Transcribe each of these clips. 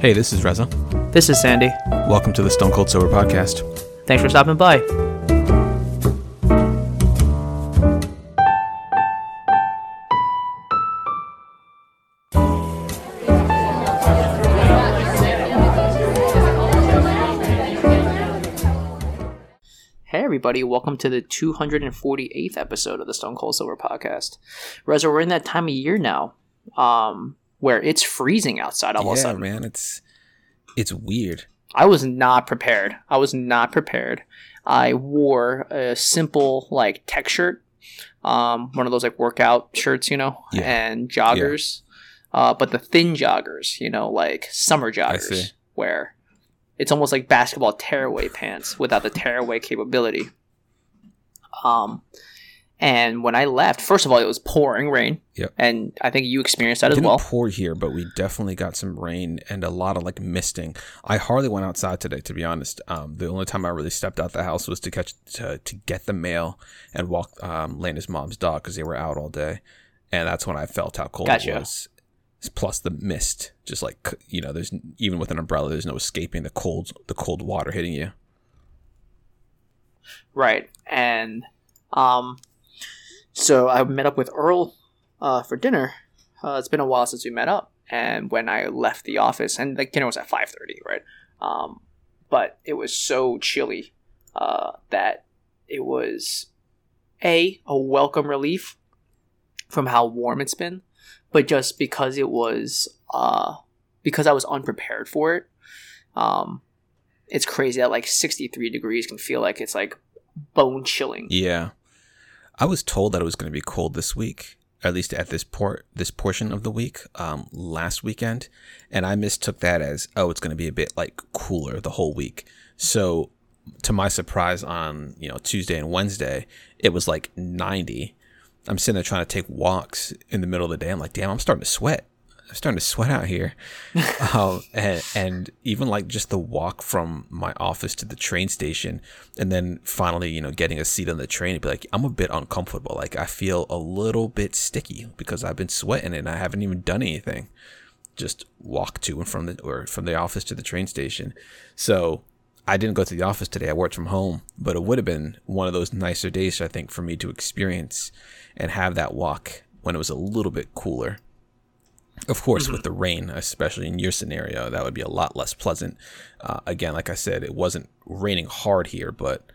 Hey, this is Reza. This is Sandy. Welcome to the Stone Cold Sober Podcast. Thanks for stopping by. Hey everybody, welcome to the 248th episode of the Stone Cold Sober Podcast. Reza, we're in that time of year now, um, where it's freezing outside all of a yeah, sudden. man, it's it's weird. I was not prepared. I was not prepared. I wore a simple like tech shirt, um, one of those like workout shirts, you know, Yeah. and joggers, uh, but the thin joggers, you know, like summer joggers, where it's almost like basketball tearaway pants without the tearaway capability. Um, and when I left, first of all, it was pouring rain, Yep. and I think you experienced that It as didn't well. pour here, but we definitely got some rain and a lot of like misting. I hardly went outside today, to be honest. Um, the only time I really stepped out the house was to catch to, to get the mail and walk um, Lena's mom's dog because they were out all day, and that's when I felt how cold Gotcha. it was. Plus the mist, just like you know, there's even with an umbrella, there's no escaping the cold, the cold water hitting you. Right. And um so I met up with Earl uh for dinner. Uh, it's been a while since we met up. And when I left the office and like dinner was at five thirty, right? Um but it was so chilly uh that it was a a welcome relief from how warm it's been, but just because it was uh because I was unprepared for it. Um it's crazy that like 63 degrees can feel like it's like bone chilling. Yeah. I was told that it was going to be cold this week, at least at this port this portion of the week, um, last weekend, and I mistook that as oh, it's going to be a bit like cooler the whole week. So, to my surprise, on you know Tuesday and Wednesday, it was like ninety. I'm sitting there trying to take walks in the middle of the day. I'm like, damn, I'm starting to sweat. I'm starting to sweat out here. um, and, and even like just the walk from my office to the train station, and then finally, you know, getting a seat on the train, it'd be like, I'm a bit uncomfortable. Like I feel a little bit sticky because I've been sweating and I haven't even done anything. Just walk to and from the or from the office to the train station. So I didn't go to the office today. I worked from home, but it would have been one of those nicer days, I think, for me to experience and have that walk when it was a little bit cooler. Of course, with the rain, especially in your scenario, that would be a lot less pleasant. Uh, again, like I said, it wasn't raining hard here, but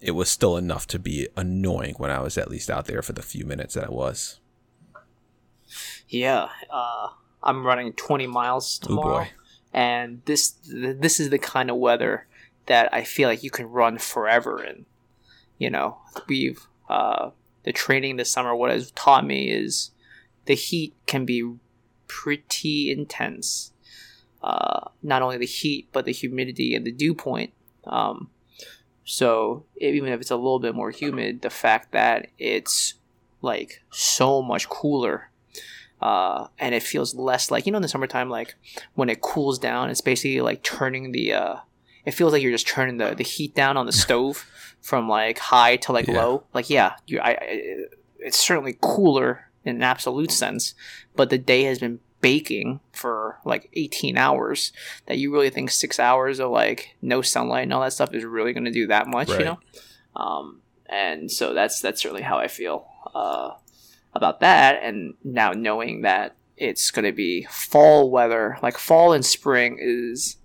it was still enough to be annoying when I was at least out there for the few minutes that I was. Yeah, uh, I'm running 20 miles tomorrow, boy. and this this is the kind of weather that I feel like you can run forever in. You know, we've uh, the training this summer. What has taught me is the heat can be pretty intense. Uh, not only the heat, but the humidity and the dew point. Um, so even if it's a little bit more humid, the fact that it's like so much cooler uh, and it feels less like you know in the summertime like when it cools down it's basically like turning the uh, it feels like you're just turning the, the heat down on the stove from like high to like Yeah. low like yeah you I, I it's certainly cooler in an absolute sense but the day has been baking for like 18 hours that you really think six hours of like no sunlight and all that stuff is really going to do that much Right. you know um, and so that's that's certainly how I feel uh, about that. And now knowing that it's going to be fall weather, like fall and spring is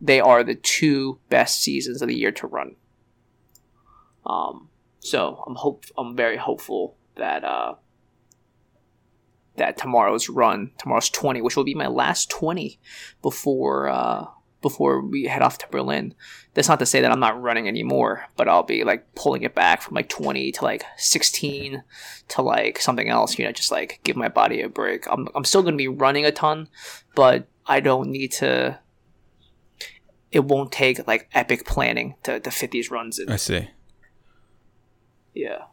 they are the two best seasons of the year to run. Um, so I'm hope I'm very hopeful that uh, that tomorrow's run, tomorrow's 20, which will be my last 20 before uh, before we head off to Berlin. That's not to say that I'm not running anymore, but I'll be like pulling it back from like 20 to like 16 to like something else, you know, just like give my body a break. I'm, I'm still going to be running a ton, but I don't need to. It won't take like epic planning to, to fit these runs in. I see. Yeah.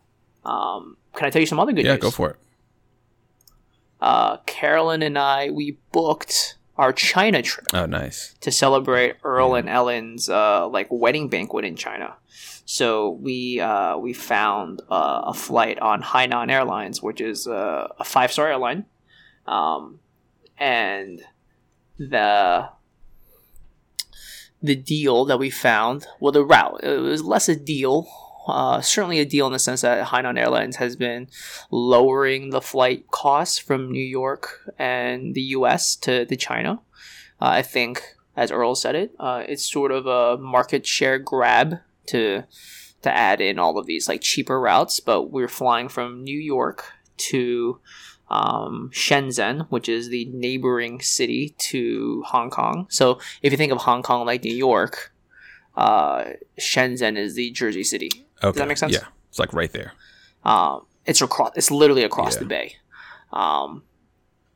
Um, can I tell you some other good Yeah, news? go for it. Uh, Carolyn and I, we booked our China trip. Oh, nice. to celebrate Earl and Ellen's uh, like wedding banquet in China. So we uh, we found uh, a flight on Hainan Airlines, which is uh, a five star airline, um, and the the deal that we found, well, the route, it was less a deal. Uh, certainly a deal in the sense that Hainan Airlines has been lowering the flight costs from New York and the US to, to China. Uh, I think, as Earl said it, uh, it's sort of a market share grab to to add in all of these like cheaper routes. But we're flying from New York to um, Shenzhen, which is the neighboring city to Hong Kong. So if you think of Hong Kong like New York, uh, Shenzhen is the Jersey city. Okay. Does that make sense? Yeah, it's like right there. Um, it's across. It's literally across Yeah. the bay. Um,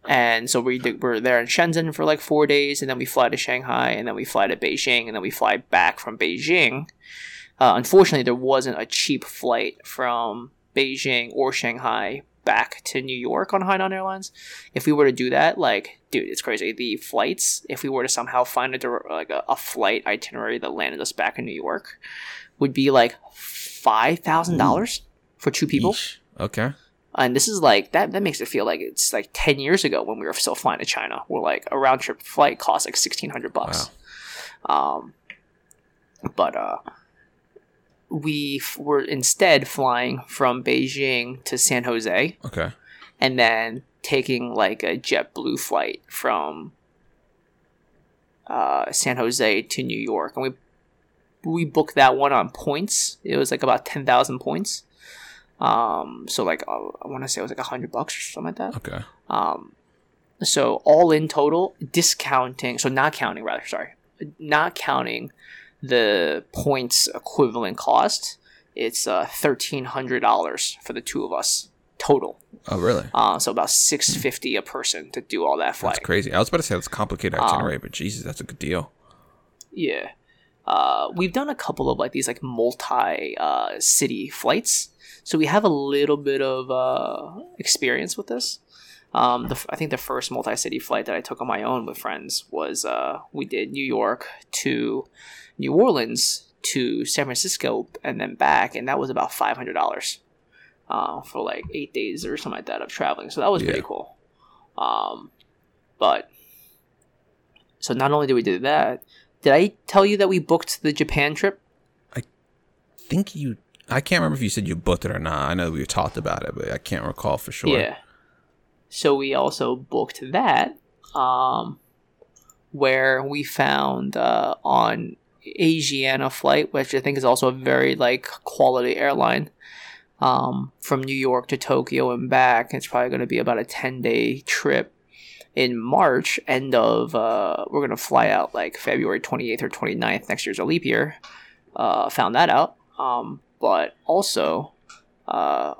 and so we did, we're there in Shenzhen for like four days, and then we fly to Shanghai, and then we fly to Beijing, and then we fly back from Beijing. Uh, unfortunately, there wasn't a cheap flight from Beijing or Shanghai back to New York on Hainan Airlines. If we were to do that, like, dude, it's crazy. The flights, if we were to somehow find a like a, a flight itinerary that landed us back in New York, would be like five thousand dollars for two people Yeesh. Okay. and this is like that that makes it feel like it's like 10 years ago when we were still flying to china where like a round trip flight cost like 1600 bucks um but uh we f- were instead flying from beijing to san jose Okay. and then taking like a JetBlue flight from uh, San Jose to New York, and we we booked that one on points. It was like about ten thousand points. Um, so like uh, I want to say it was like a hundred bucks or something like that. Okay. Um, so all in total, discounting, so not counting rather, sorry, not counting the points equivalent cost, it's uh thirteen hundred dollars for the two of us total. Oh, really? Uh, so about six fifty a person to do all that flight. That's crazy. I was about to say that's complicated Um, itinerary, but Jesus, that's a good deal. Yeah. Uh, we've done a couple of like these like multi uh, city flights, so we have a little bit of uh, experience with this. Um, the, I think the first multi city flight that I took on my own with friends was uh, we did New York to New Orleans to San Francisco and then back, and that was about five hundred dollars uh, for like eight days or something like that of traveling. So that was pretty cool. Um, but so not only did we do that, did I tell you that we booked the Japan trip? I think you. I can't remember if you said you booked it or not. I know we talked about it, but I can't recall for sure. Yeah. So we also booked that, um, where we found uh, on Asiana flight, which I think is also a very like quality airline, um, from New York to Tokyo and back. It's probably going to be about a ten day trip. In March, end of, uh, we're going to fly out like February 28th or 29th. Next year's a leap year. Uh, found that out. Um, but also, uh,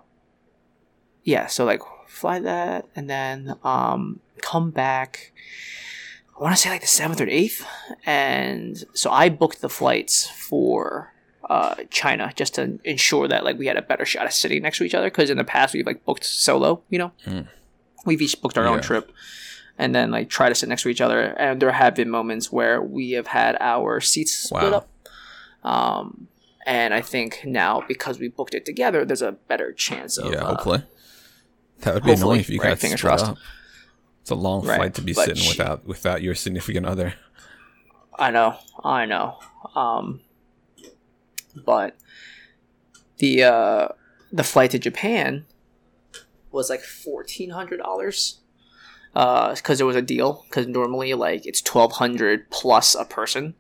yeah, so like fly that and then um come back I want to say like the 7th or 8th and so I booked the flights for uh China just to ensure that like we had a better shot of sitting next to each other cuz in the past we've like booked solo, you know. Mm. We've each booked our own trip and then like try to sit next to each other and there have been moments where we have had our seats split Wow. up. Um and I think now because we booked it together, there's a better chance of yeah. uh, Hopefully, that would be annoying if you right, got fingers split crossed. up. It's a long Right, flight to be sitting she- without without your significant other. I know, I know. Um, but the uh, the flight to Japan was like fourteen hundred dollars because there was a deal. Because normally, like it's twelve hundred plus a person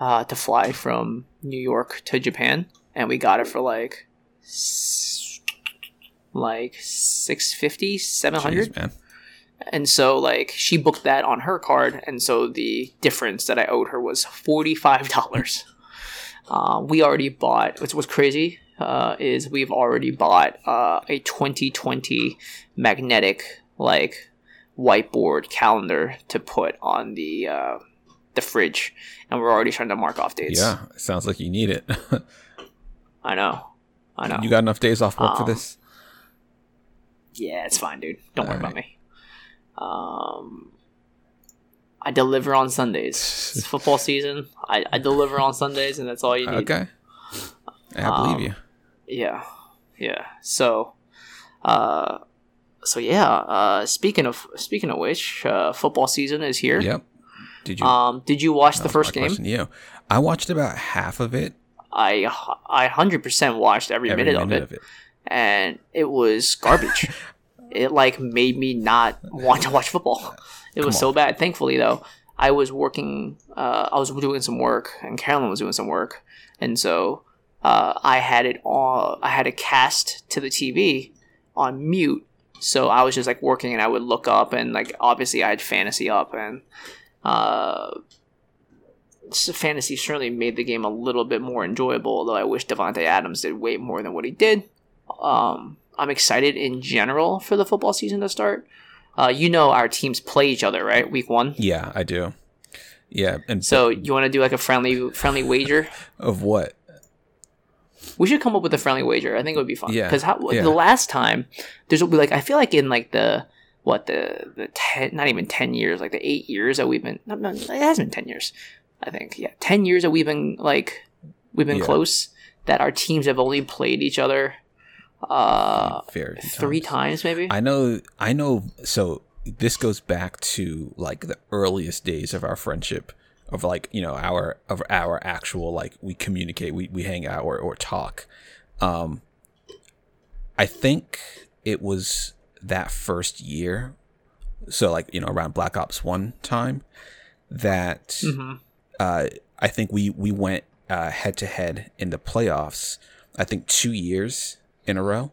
uh, to fly from New York to Japan, and we got it for like s- like 650 700 Jeez, man. and so like she booked that on her card and so the difference that i owed her was $45 uh, we already bought what's, what's crazy uh, is we've already bought uh, a 2020 magnetic like whiteboard calendar to put on the uh, the fridge and we're already trying to mark off dates Yeah, it sounds like you need it. i know i know you got enough days off work for Um, this? Yeah, it's fine, dude. Don't worry All about me. Um, I deliver on Sundays. It's football season. I, I deliver on Sundays, and that's all you need. Okay. I believe Um, you. Yeah, yeah. So, uh, so yeah. Uh, speaking of speaking of which, uh, football season is here. Yep. Did you? Um, did you watch the first game? You. I watched about half of it. I I hundred percent watched every, Every minute, of it, and it was garbage. it like made me not want to watch football. It was so bad. Thankfully, though, I was working. Uh, I was doing some work, and Carolyn was doing some work, and so uh, I had it all. I had it cast to the TV on mute. So I was just like working, and I would look up, and like obviously I had fantasy up, and uh, fantasy certainly made the game a little bit more enjoyable. Although I wish Davante Adams did way more than what he did. Um, I'm excited in general for the football season to start. Uh, you know our teams play each other, right? Week one. Yeah, I do. Yeah, and So you want to do like a friendly friendly wager? of what? We should come up with a friendly wager. I think it would be fun. Yeah, Because yeah. the last time there's like I feel like in like the what the the ten not even ten years like the eight years that we've been no, no, it hasn't been ten years I think yeah ten years that we've been like we've been Yeah. close that our teams have only played each other uh Very three times maybe I know. I know. So this goes back to like the earliest days of our friendship, of like you know our of our actual like we communicate, we we hang out or or talk. Um, I think it was that first year, so like you know around Black Ops One time, that Mhm. uh, I think we we went uh, head to head in the playoffs. I think two years in a row,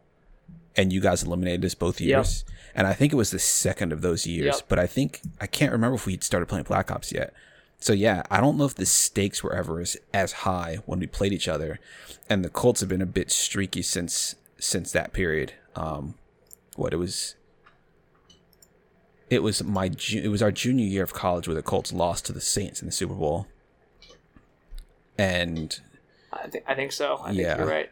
and you guys eliminated us both years. And I think it was the second of those years. Yep. But I think I can't remember if we'd started playing Black Ops yet. So yeah, I don't know if the stakes were ever as, as high when we played each other, and the Colts have been a bit streaky since since that period. Um, what it was. It was my ju- it was our junior year of college where the Colts lost to the Saints in the Super Bowl. And I, think I think so I Yeah. think you're right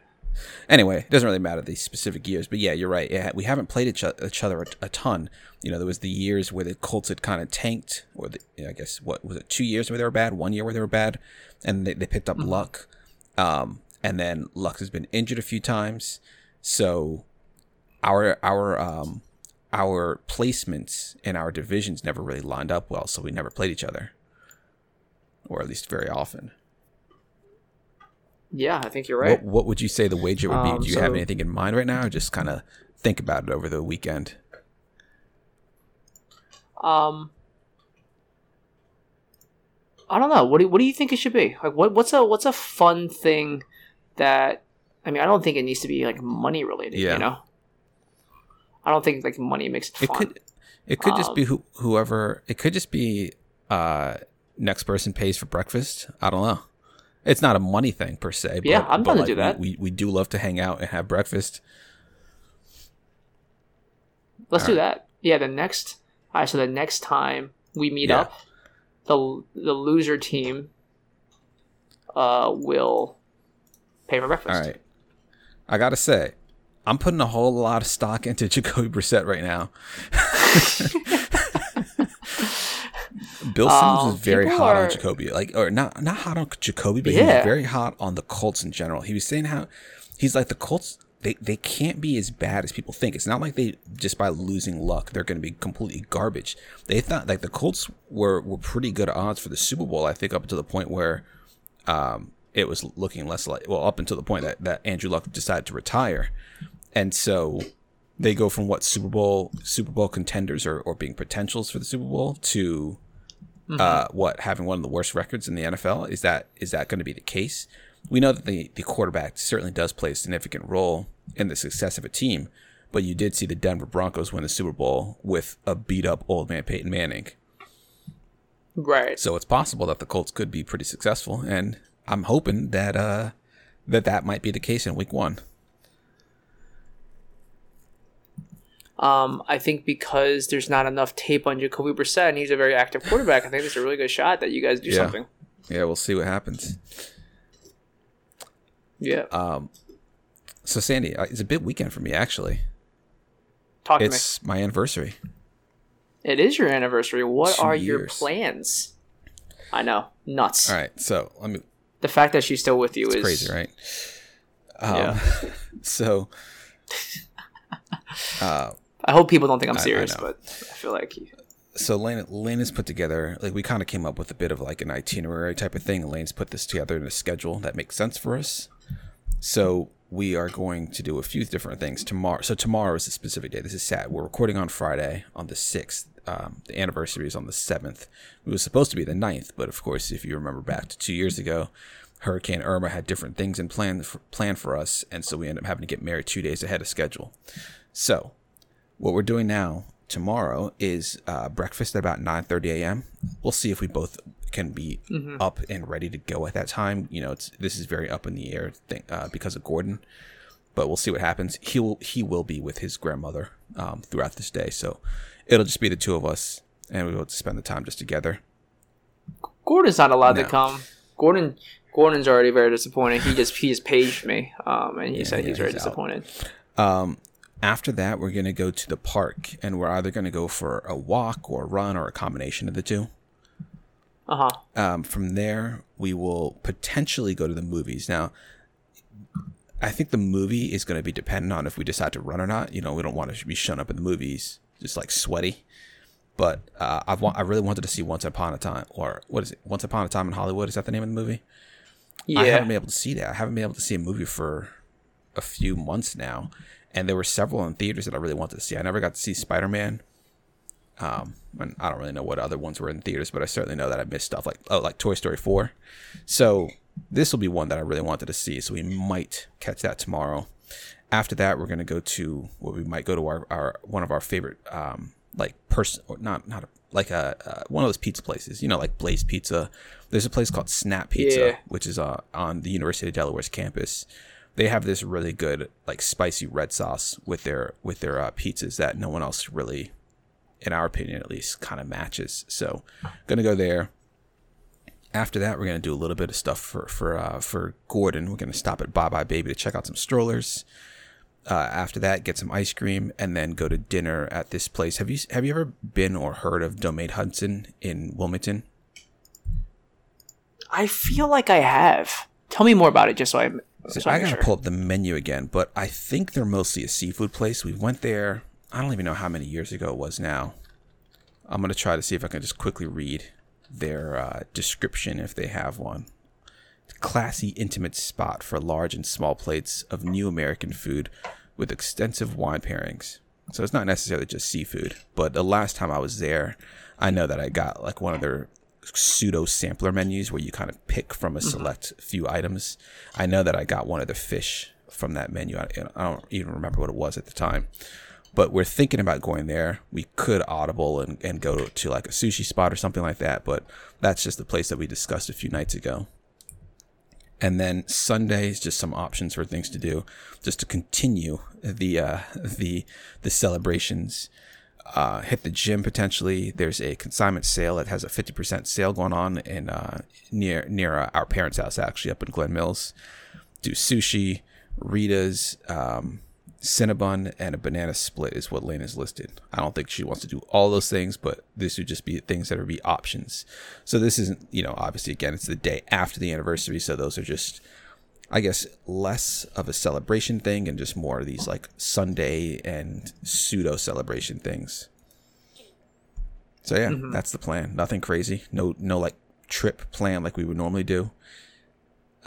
anyway, it doesn't really matter the specific years, but yeah, you're right. Yeah, we haven't played each, each other a, a ton. You know, there was the years where the Colts had kind of tanked, or the, you know, I guess what was it, two years where they were bad, one year where they were bad, and they, they picked up luck. Um, and then luck has been injured a few times, so our our um our placements in our divisions never really lined up well, so we never played each other, or at least very often. Yeah I think you're right What, what would you say the wager would be? Um, Do you have anything in mind right now, or just kind of think about it over the weekend? Um, I don't know. What do, what do you think it should be? Like, what what's a what's a fun thing that? I mean, I don't think it needs to be like money related. Yeah. You know, I don't think like money makes it It fun. could, it could just Um, be who, whoever. It could just be uh, next person pays for breakfast. I don't know. It's not a money thing per se. But, Yeah, I'm to like, do that. We, we do love to hang out and have breakfast. Let's do that. Yeah, the next. All right, so the next time we meet Yeah. up, the the loser team uh will pay for breakfast. All right. I gotta say, I'm putting a whole lot of stock into Jacoby Brissett right now. Bill Simmons Um, was very hot are- on Jacoby, like or not not hot on Jacoby, but he was very hot on the Colts in general. He was saying how he's like the Colts. They, they can't be as bad as people think. It's not like they just by losing luck they're going to be completely garbage. They thought like the Colts were were pretty good odds for the Super Bowl. I think up to the point where um, it was looking less like well up until the point that, that Andrew Luck decided to retire, and so they go from what Super Bowl Super Bowl contenders or, or being potentials for the Super Bowl to uh, what having one of the worst records in the NFL. Is that is that going to be the case? We know that the the quarterback certainly does play a significant role in the success of a team, but you did see the Denver Broncos win the Super Bowl with a beat up old man Peyton Manning. Right. So it's possible that the Colts could be pretty successful, and I'm hoping that uh, that that might be the case in Week One. Um, I think because there's not enough tape on Jacoby Brissett and he's a very active quarterback, I think it's a really good shot that you guys do Yeah. something. Yeah, we'll see what happens. Yeah. So Sandy, uh, it's a big weekend for me actually. Talk to me. It's my anniversary. It is your anniversary. What Two are your plans? I know. Nuts. All right, so let me. The fact that she's still with you is crazy, right? Um, Yeah. so I hope people don't think I'm I serious, but I feel like you, so Lane Lane has put together like we kind of came up with a bit of like an itinerary type of thing. Lane's put this together in a schedule that makes sense for us. So we are going to do a few different things tomorrow. So tomorrow is a specific day. This is sad. We're recording on Friday on the sixth. Um, the anniversary is on the seventh. It was supposed to be the 9th, but of course, if you remember back to two years ago, Hurricane Irma had different things in plan for, plan for us, and so we ended up having to get married two days ahead of schedule. So, what we're doing now tomorrow is uh, breakfast at about 9:30 a.m. We'll see if we both can be Mm-hmm. up and ready to go at that time. You know, it's this is very up in the air thing, uh, because of Gordon, but we'll see what happens. He will he will be with his grandmother um, throughout this day, so it'll just be the two of us, and we will spend the time just together. Gordon's not allowed No. to come. Gordon Gordon's already very disappointed. He just he just paged me, um, and he said yeah, he's very he's disappointed. Um, after that, we're gonna go to the park, and we're either gonna go for a walk or a run or a combination of the two. Uh huh. Um, from there, we will potentially go to the movies. Now, I think the movie is going to be dependent on if we decide to run or not. You know, we don't want to be shown up in the movies just like sweaty. But uh, I want, I really wanted to see Once Upon a Time, or what is it? Once Upon a Time in Hollywood. Is that the name of the movie? Yeah. I haven't been able to see that. I haven't been able to see a movie for a few months now, and there were several in theaters that I really wanted to see. I never got to see Spider Man. Um, and I don't really know what other ones were in theaters, but I certainly know that I missed stuff like oh, like Toy Story four. So this will be one that I really wanted to see. So we might catch that tomorrow. After that, we're gonna go to what we might go to our, our one of our favorite um like person or not not a, like a uh, one of those pizza places. You know, like Blaze Pizza. There's a place called Snap Pizza, Yeah. which is uh, on the University of Delaware's campus. They have this really good like spicy red sauce with their with their uh, pizzas that no one else really, in our opinion at least, kind of matches. So, gonna go there. After that, we're gonna do a little bit of stuff for for uh, for Gordon. We're gonna stop at buybuy BABY to check out some strollers. Uh, after that, get some ice cream and then go to dinner at this place. Have you have you ever been or heard of Domaine Hudson in Wilmington? I feel like I have. Tell me more about it, just so I'm. So So I gotta sure. pull up the menu again, but I think they're mostly a seafood place. We went there. I don't even know how many years ago it was now. I'm gonna try to see if I can just quickly read their uh, description if they have one. Classy, intimate spot for large and small plates of new American food with extensive wine pairings. So it's not necessarily just seafood, but the last time I was there, I know that I got like one of their pseudo sampler menus where you kind of pick from a select few items. I know that I got one of the fish from that menu. I, I don't even remember what it was at the time. But we're thinking about going there. We could audible and, and go to, to like a sushi spot or something like that, but that's just the place that we discussed a few nights ago. And then Sundays, just some options for things to do, just to continue the uh, the the celebrations. Uh, hit the gym potentially. There's a consignment sale that has a 50% sale going on in uh, near near uh, our parents' house actually up in Glen Mills. Do sushi, Rita's, um, Cinnabon, and a banana split is what Lane is listed. I don't think she wants to do all those things, but this would just be things that would be options. So this isn't, you know, obviously again, it's the day after the anniversary, so those are just, I guess, less of a celebration thing and just more of these like Sunday and pseudo celebration things. So yeah, that's the plan. Nothing crazy. No, no like trip plan like we would normally do.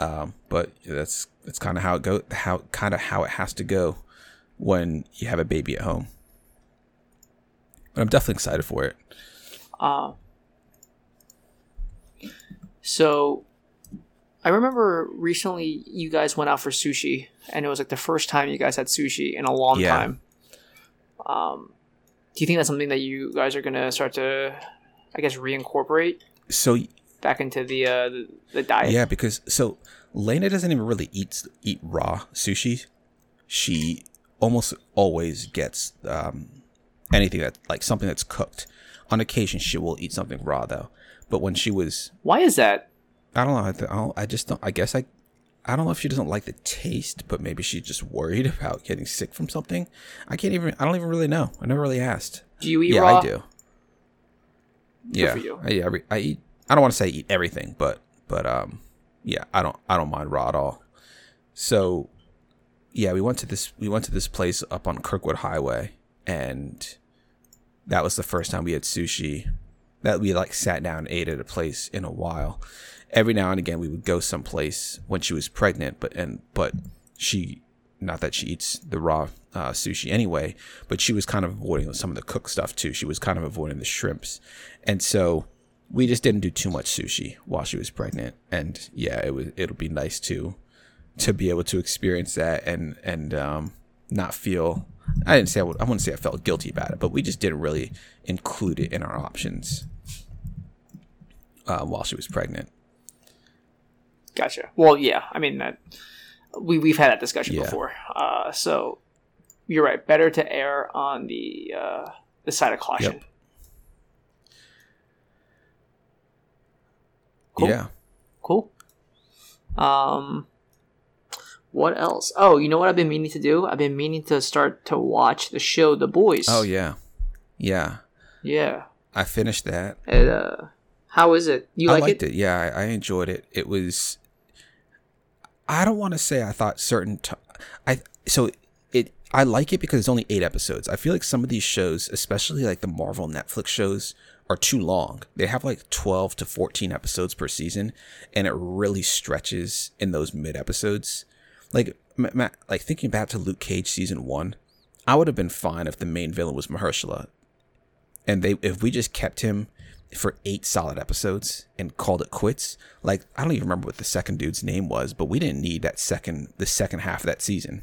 Um, but that's that's kind of how it go. How kind of how it has to go when you have a baby at home. But I'm definitely excited for it. Um, so, I remember recently you guys went out for sushi, and it was like the first time you guys had sushi in a long Yeah. time. Um, do you think that's something that you guys are gonna start to, I guess, reincorporate So back into the uh, the, the diet? yeah, because so Lena doesn't even really eat eat raw sushi. She almost always gets um, anything that like something that's cooked. On occasion, she will eat something raw though. But when she was Why is that? I don't know. I, th- I, don't, I just don't. I guess I. I don't know if she doesn't like the taste, but maybe she's just worried about getting sick from something. I can't even. I don't even really know. I never really asked. Do you eat yeah, raw? I do. yeah, for you. I eat. I eat. I don't want to say eat everything, but but um, yeah, I don't. I don't mind raw at all. So, yeah, we went to this. We went to this place up on Kirkwood Highway, and that was the first time we had sushi that we like sat down and ate at a place in a while. Every now and again we would go someplace when she was pregnant, but and but she not that she eats the raw uh, sushi anyway, but she was kind of avoiding some of the cooked stuff too. She was kind of avoiding the shrimps, and so we just didn't do too much sushi while she was pregnant. And yeah, it was it'll be nice to to be able to experience that and and um, not feel. I didn't say I, would, I wouldn't say I felt guilty about it, but we just didn't really include it in our options uh, while she was pregnant. Gotcha. Well, yeah. I mean that we we've had that discussion Yeah. before. Uh, so you're right. Better to err on the uh, the side of caution. Yep. Cool. Yeah. Cool. Um, what else? Oh, you know what I've been meaning to do? I've been meaning to start to watch the show The Boys. Oh yeah. Yeah. yeah. I finished that. And, uh, how is it? You I like liked it? it. Yeah, I, I enjoyed it. It was. I don't want to say I thought certain. T- I so it. I like it because it's only eight episodes. I feel like some of these shows, especially like the Marvel Netflix shows, are too long. They have like twelve to fourteen episodes per season, and it really stretches in those mid episodes. Like, ma- ma- like thinking back to Luke Cage season one, I would have been fine if the main villain was Mahershala, and they if we just kept him for eight solid episodes and called it quits. Like I don't even remember what the second dude's name was, but we didn't need that second the second half of that season.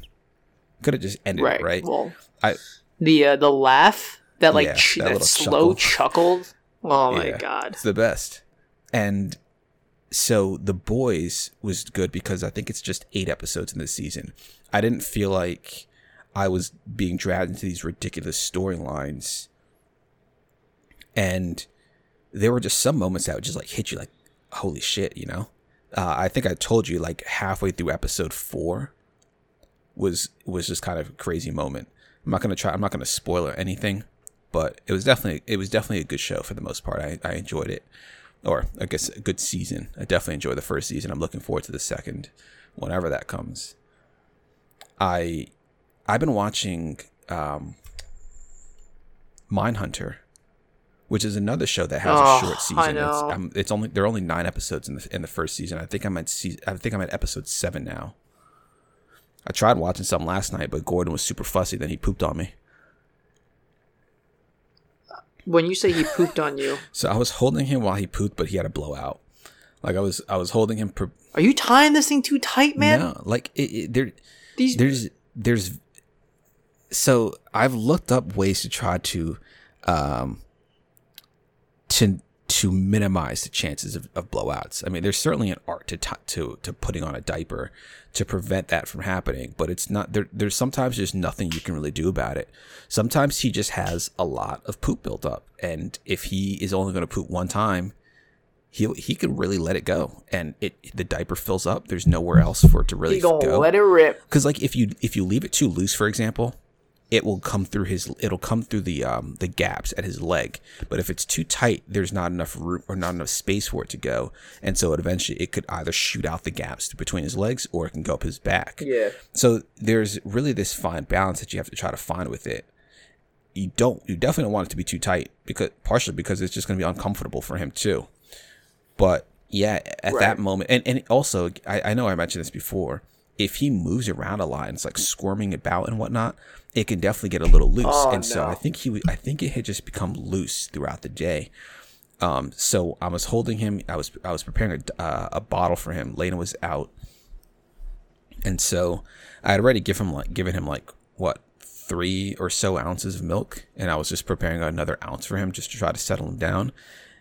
Could have just ended right. it, right? Well, I the uh, the laugh that like Yeah, ch- that that, slow chuckle. chuckled. Oh my Yeah. god. it's the best. And so the boys was good because I think it's just eight episodes in this season. I didn't feel like I was being dragged into these ridiculous storylines. And there were just some moments that would just like hit you like, holy shit, you know? Uh, I think I told you like halfway through episode four was was just kind of a crazy moment. I'm not gonna try. I'm not gonna spoil or anything, but it was definitely it was definitely a good show for the most part. I, I enjoyed it, or I guess a good season. I definitely enjoyed the first season. I'm looking forward to the second, whenever that comes. I I've been watching um, Mindhunter, which is another show that has Oh, a short season. It's, um, it's only there are only nine episodes in the in the first season. I think I'm at se- I think I'm at episode seven now. I tried watching some last night, but Gordon was super fussy. Then he pooped on me. When you say he pooped on you, So I was holding him while he pooped, but he had a blowout. Like I was, I was holding him. Per- are you tying this thing too tight, man? No, like it, it, there, These there's, there's. So I've looked up ways to try to, um, to to minimize the chances of, of blowouts. I mean, there's certainly an art to t- to to putting on a diaper to prevent that from happening, but it's not there. There's sometimes just nothing you can really do about it. Sometimes he just has a lot of poop built up, and if he is only going to poop one time, he he can really let it go, and it the diaper fills up. There's nowhere else for it to really go let it rip. because like if you if you leave it too loose for example it will come through his it'll come through the um the gaps at his leg. But if it's too tight there's not enough room or not enough space for it to go. And so it eventually it could either shoot out the gaps between his legs or it can go up his back. Yeah. so there's really this fine balance that you have to try to find with it. You don't you definitely don't want it to be too tight because partially because it's just going to be uncomfortable for him too. But yeah at Right. that moment and, and also I, I know i mentioned this before if he moves around a lot and it's like squirming about and whatnot it can definitely get a little loose. Oh, and so i think he I think it had just become loose throughout the day. Um so i was holding him i was i was preparing a, uh, a bottle for him. Lena was out. And so I had already given him like given him like what three or so ounces of milk, and I was just preparing another ounce for him just to try to settle him down.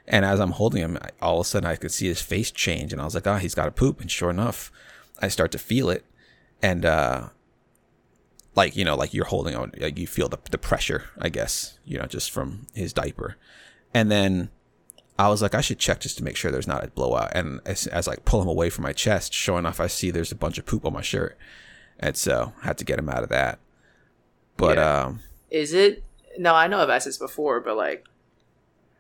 And as I'm holding him, I, all of a sudden I could see his face change, and I was like, "Ah, he's got to poop." And sure enough, I start to feel it, and uh, like you know, like you're holding on, like you feel the the pressure, I guess, you know, just from his diaper, and then I was like, I should check just to make sure there's not a blowout. And as, as I pull him away from my chest, sure enough, I see there's a bunch of poop on my shirt, and so I had to get him out of that. But Yeah. um, Is it? No, I know I've asked this before, but like,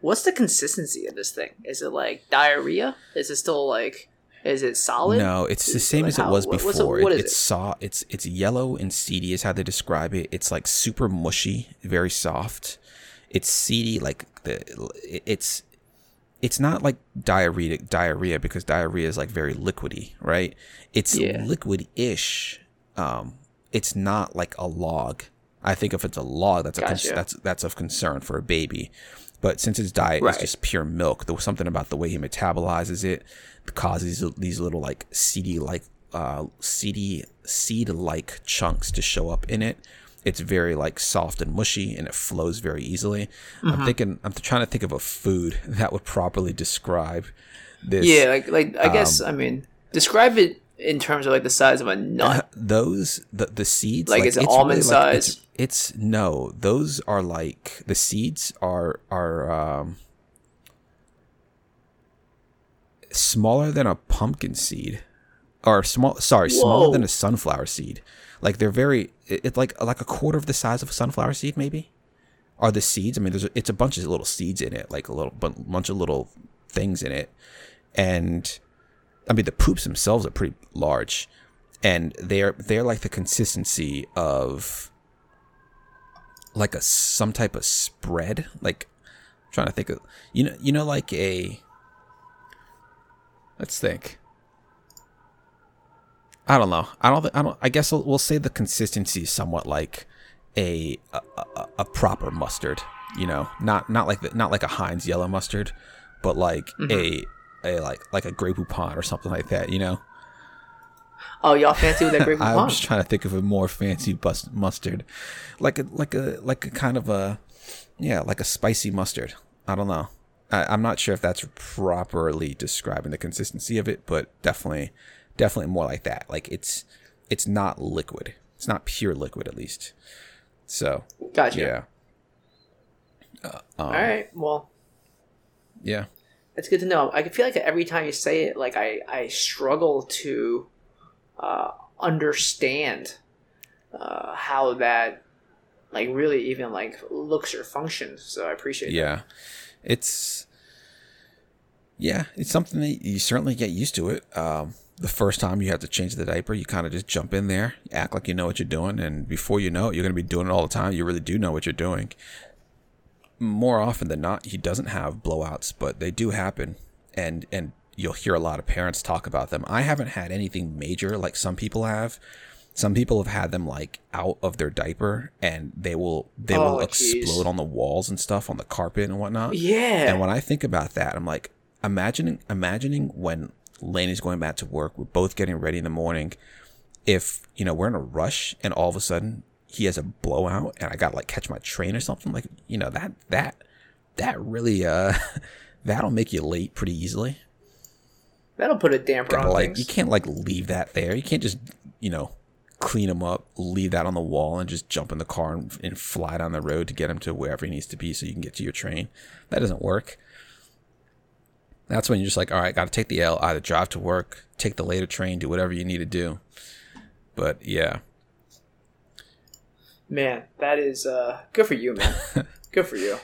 what's the consistency of this thing? Is it like diarrhea? Is it still like? Is it solid? no, it's the same as it how- was what- it- before. what it, is it's it? saw, it's it's yellow and seedy is how they describe it. It's like super mushy, very soft. it's seedy like the it's it's not like diarrhea diarrhea because diarrhea is like very liquidy, right? It's Yeah. liquid-ish. Um, it's not like a log. I think if it's a log, that's a con- Gotcha. that's that's of concern for a baby. But since his diet Right. is just pure milk, there was something about the way he metabolizes it that causes these, little like seedy like uh seedy seed like chunks to show up in it. It's very like soft and mushy and it flows very easily. Mm-hmm. I'm thinking I'm trying to think of a food that would properly describe this. Yeah, like like I guess Um, I mean describe it in terms of like the size of a nut. those the the seeds Like, is it it's almond like- it's, size? It's no those are like the seeds are are um smaller than a pumpkin seed. Or small sorry smaller than a sunflower seed. Like they're very it- it's like like a quarter of the size of a sunflower seed maybe are the seeds. I mean there's a, it's a bunch of little seeds in it like a little bunch of little things in it. And I mean the poops themselves are pretty large, and they're they're like the consistency of like a some type of spread. Like I'm trying to think of you know you know like a let's think. I don't know. I don't. thi- I don't. I guess we'll, we'll say the consistency is somewhat like a a, a proper mustard. You know, not not like the, not like a Heinz yellow mustard, but like mm-hmm. a a like like a Grey Poupon or something like that. You know. Oh, y'all fancy with that grape I'm just trying to think of a more fancy bus- mustard, like a like a like a kind of a yeah, like a spicy mustard. I don't know. I, I'm not sure if that's properly describing the consistency of it, but definitely, definitely more like that. Like it's it's not liquid. It's not pure liquid, at least. So Gotcha. yeah, uh, um, All right. Well, yeah, It's good to know. I feel like every time you say it, like I, I struggle to uh, understand uh, how that like really even like looks or functions. So I appreciate yeah. It's yeah, it's something that you certainly get used to it. Um, the first time you have to change the diaper, you kind of just jump in there, act like you know what you're doing, and before you know it, you're going to be doing it all the time. You really do know what you're doing. More often than not, he doesn't have blowouts, but they do happen, and and you'll hear a lot of parents talk about them. I haven't had anything major like some people have. Some people have had them like out of their diaper, and they will they will Oh, jeez. explode on the walls and stuff on the carpet and whatnot. Yeah. And when I think about that, I'm like, imagining, imagining when Laney's going back to work, we're both getting ready in the morning. If you know we're in a rush and all of a sudden he has a blowout and I got to like catch my train or something, like you know that that that really uh that'll make you late pretty easily. That'll put a damper on like things. you can't like leave that there. You can't just you know clean them up, leave that on the wall, and just jump in the car and, and fly down the road to get him to wherever he needs to be so you can get to your train. That doesn't work. That's when you're just like, all right, got to take the L, either drive to work, take the later train, do whatever you need to do. But yeah, Man, that is uh, good for you, man. good for you.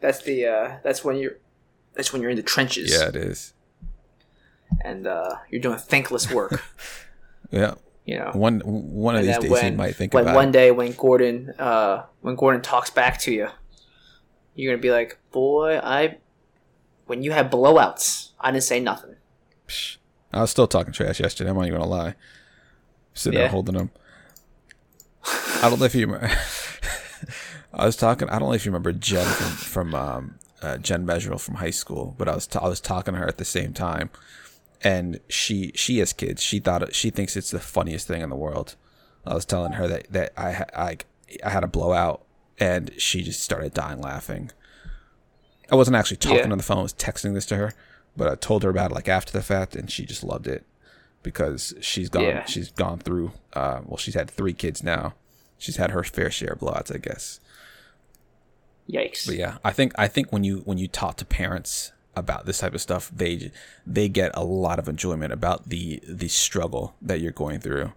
That's the uh, that's when you're that's when you're in the trenches yeah, it is. And uh, you're doing thankless work. Yeah, you know. one one of these days when, he might think when about one it. day when Gordon uh, when Gordon talks back to you, you're gonna be like, "Boy, I when you had blowouts, I didn't say nothing." I was still talking trash yesterday. I'm not even gonna lie. Sitting Yeah. there holding him. I don't know if you. remember- I was talking. I don't know if you remember Jen from, from um, uh, Jen Measurel from high school, but I was t- I was talking to her at the same time, and she she has kids. She thought she thinks it's the funniest thing in the world. I was telling her that that I I I had a blowout, and she just started dying laughing. I wasn't actually talking Yeah. on the phone; I was texting this to her, but I told her about it like after the fact, and she just loved it because she's gone Yeah. she's gone through. Uh, well, she's had three kids now. She's had her fair share of blowouts, I guess. Yikes! But yeah, I think I think when you when you talk to parents about this type of stuff, they they get a lot of enjoyment about the the struggle that you're going through,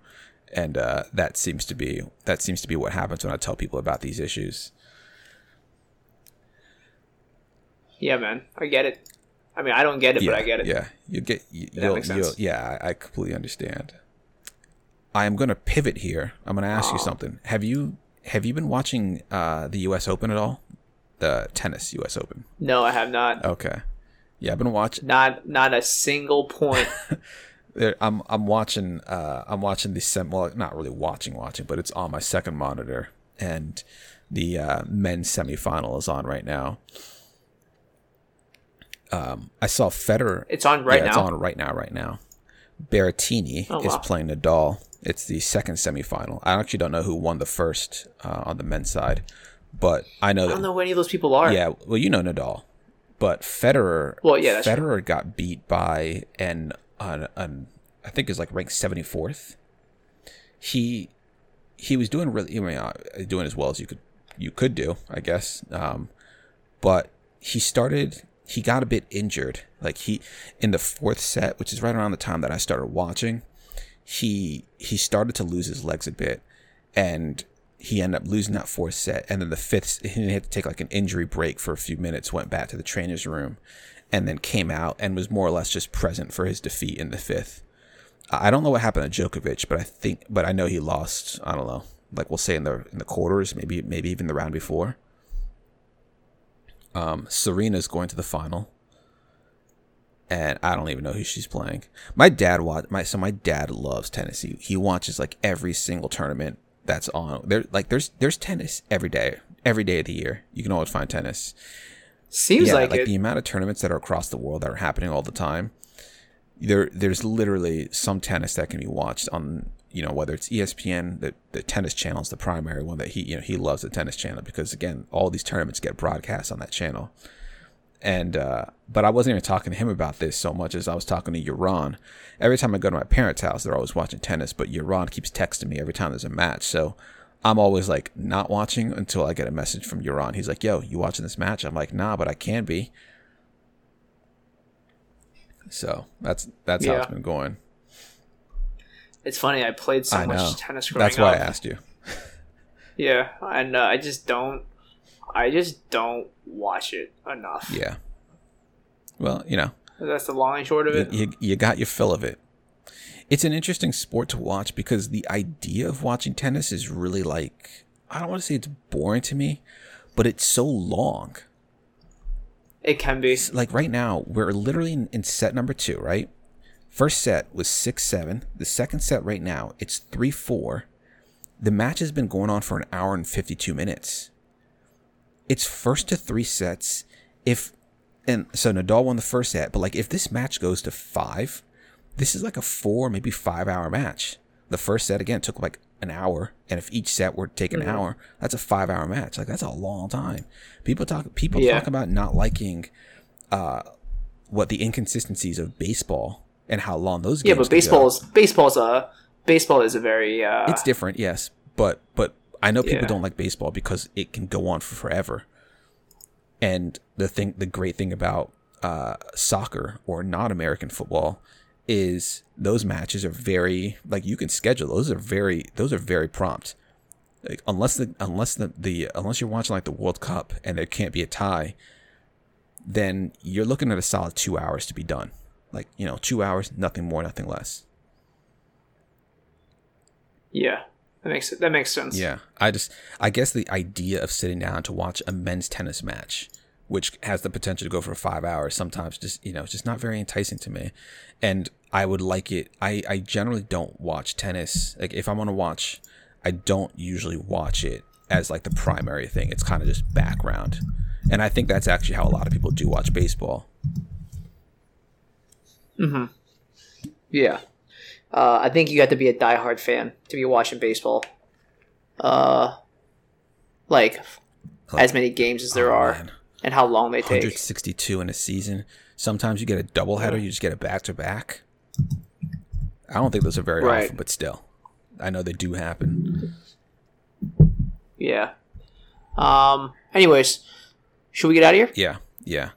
and uh, that seems to be that seems to be what happens when I tell people about these issues. Yeah, man, I get it. I mean, I don't get it, yeah, but I get it. Yeah, you get you, That you'll, makes sense. yeah, I, I completely understand. I am going to pivot here. I'm going to ask you Oh. something. Have you have you been watching uh, the U.S. Open at all? The tennis U.S. Open. No, I have not. Okay. Yeah, I've been watching. Not not a single point. I'm I'm watching. Uh, I'm watching the sem. Well, not really watching, watching, but it's on my second monitor, and the uh, men's semifinal is on right now. Um, I saw Federer. It's on right yeah, It's now? on right now. Right now. Berrettini Oh, is playing Nadal. It's the second semifinal. I actually don't know who won the first uh, on the men's side, but I know I don't know who any of those people are. yeah, well, you know Nadal, but Federer. Well, yeah, Federer got beat by an an, an I think is like ranked seventy fourth. He he was doing really, I mean, uh, doing as well as you could you could do, I guess. Um, but he started. He got a bit injured. Like he in the fourth set, which is right around the time that I started watching. He he started to lose his legs a bit, and he ended up losing that fourth set. And then the fifth, he had to take like an injury break for a few minutes. Went back to the trainer's room, and then came out and was more or less just present for his defeat in the fifth. I don't know what happened to Djokovic, but I think, but I know he lost. I don't know, like we'll say in the in the quarters, maybe maybe even the round before. Um, Serena's going to the final, and I don't even know who she's playing. My dad watch my so my dad loves tennis. He, he watches like every single tournament that's on. There like there's there's tennis every day, every day of the year. You can always find tennis Seems yeah, like, like it. the amount of tournaments that are across the world that are happening all the time. There, there's literally some tennis that can be watched on, you know, whether it's ESPN, the the tennis channel is the primary one that he, you know, he loves the tennis channel because again, all these tournaments get broadcast on that channel. And uh, but I wasn't even talking to him about this so much as I was talking to Uran. Every time I go to my parents' house, they're always watching tennis, but Uran keeps texting me every time there's a match. So I'm always like not watching until I get a message from Uran. He's like, "Yo, you watching this match?" I'm like, "Nah, but I can be." So that's that's how it's been going. it's funny. I played so I much tennis growing up. That's why I asked you. Yeah, and uh, I just don't. I just don't watch it enough. Yeah. Well, you know, That's the long and short of it. you, you got your fill of it. It's an interesting sport to watch because the idea of watching tennis is really like I don't want to say it's boring to me, but it's so long. It can be. Like right now, we're literally in, in set number two, right? First set was six seven. The second set right now, it's three four. The match has been going on for an hour and fifty two minutes. It's first to three sets. If and so Nadal won the first set, but like if this match goes to five, this is like a four, maybe five hour match. The first set again took like an hour, and if each set were to take an hour, that's a five hour match. Like that's a long time. People talk people Yeah. talk about not liking uh what the inconsistencies of baseball and how long those games Yeah, but baseball is baseball's a baseball is a very uh, It's different, yes, but but I know people Yeah. don't like baseball because it can go on for forever. And the thing, the great thing about uh, soccer or not American football is those matches are very like you can schedule those are very those are very prompt. Like, unless the unless the, the unless you're watching like the World Cup and there can't be a tie, then you're looking at a solid two hours to be done. Like you know, two hours, nothing more, nothing less. yeah. That makes that makes sense. Yeah, I just I guess the idea of sitting down to watch a men's tennis match, which has the potential to go for five hours, sometimes just you know it's just not very enticing to me, and I would like it. I I generally don't watch tennis. Like if I'm gonna watch, I don't usually watch it as like the primary thing. It's kind of just background, and I think that's actually how a lot of people do watch baseball. Hmm. Yeah. Uh, I think you have to be a diehard fan to be watching baseball. Uh, like, as many games as there Oh, are, man. and how long they take. 162 in a season. Sometimes you get a doubleheader, you just get a back to back. I don't think those are very Right. often, but still, I know they do happen. Yeah. Um. Anyways, should we get out of here? Yeah, yeah.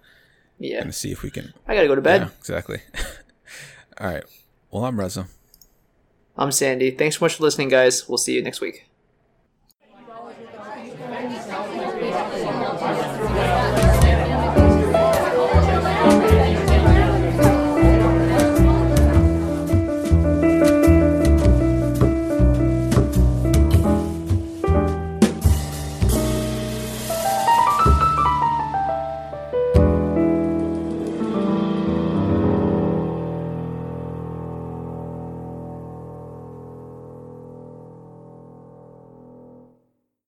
Yeah. Gonna see if we can. I gotta go to bed. Yeah, exactly. All right. Well, I'm Reza. I'm Sandy. Thanks so much for listening, guys. We'll see you next week.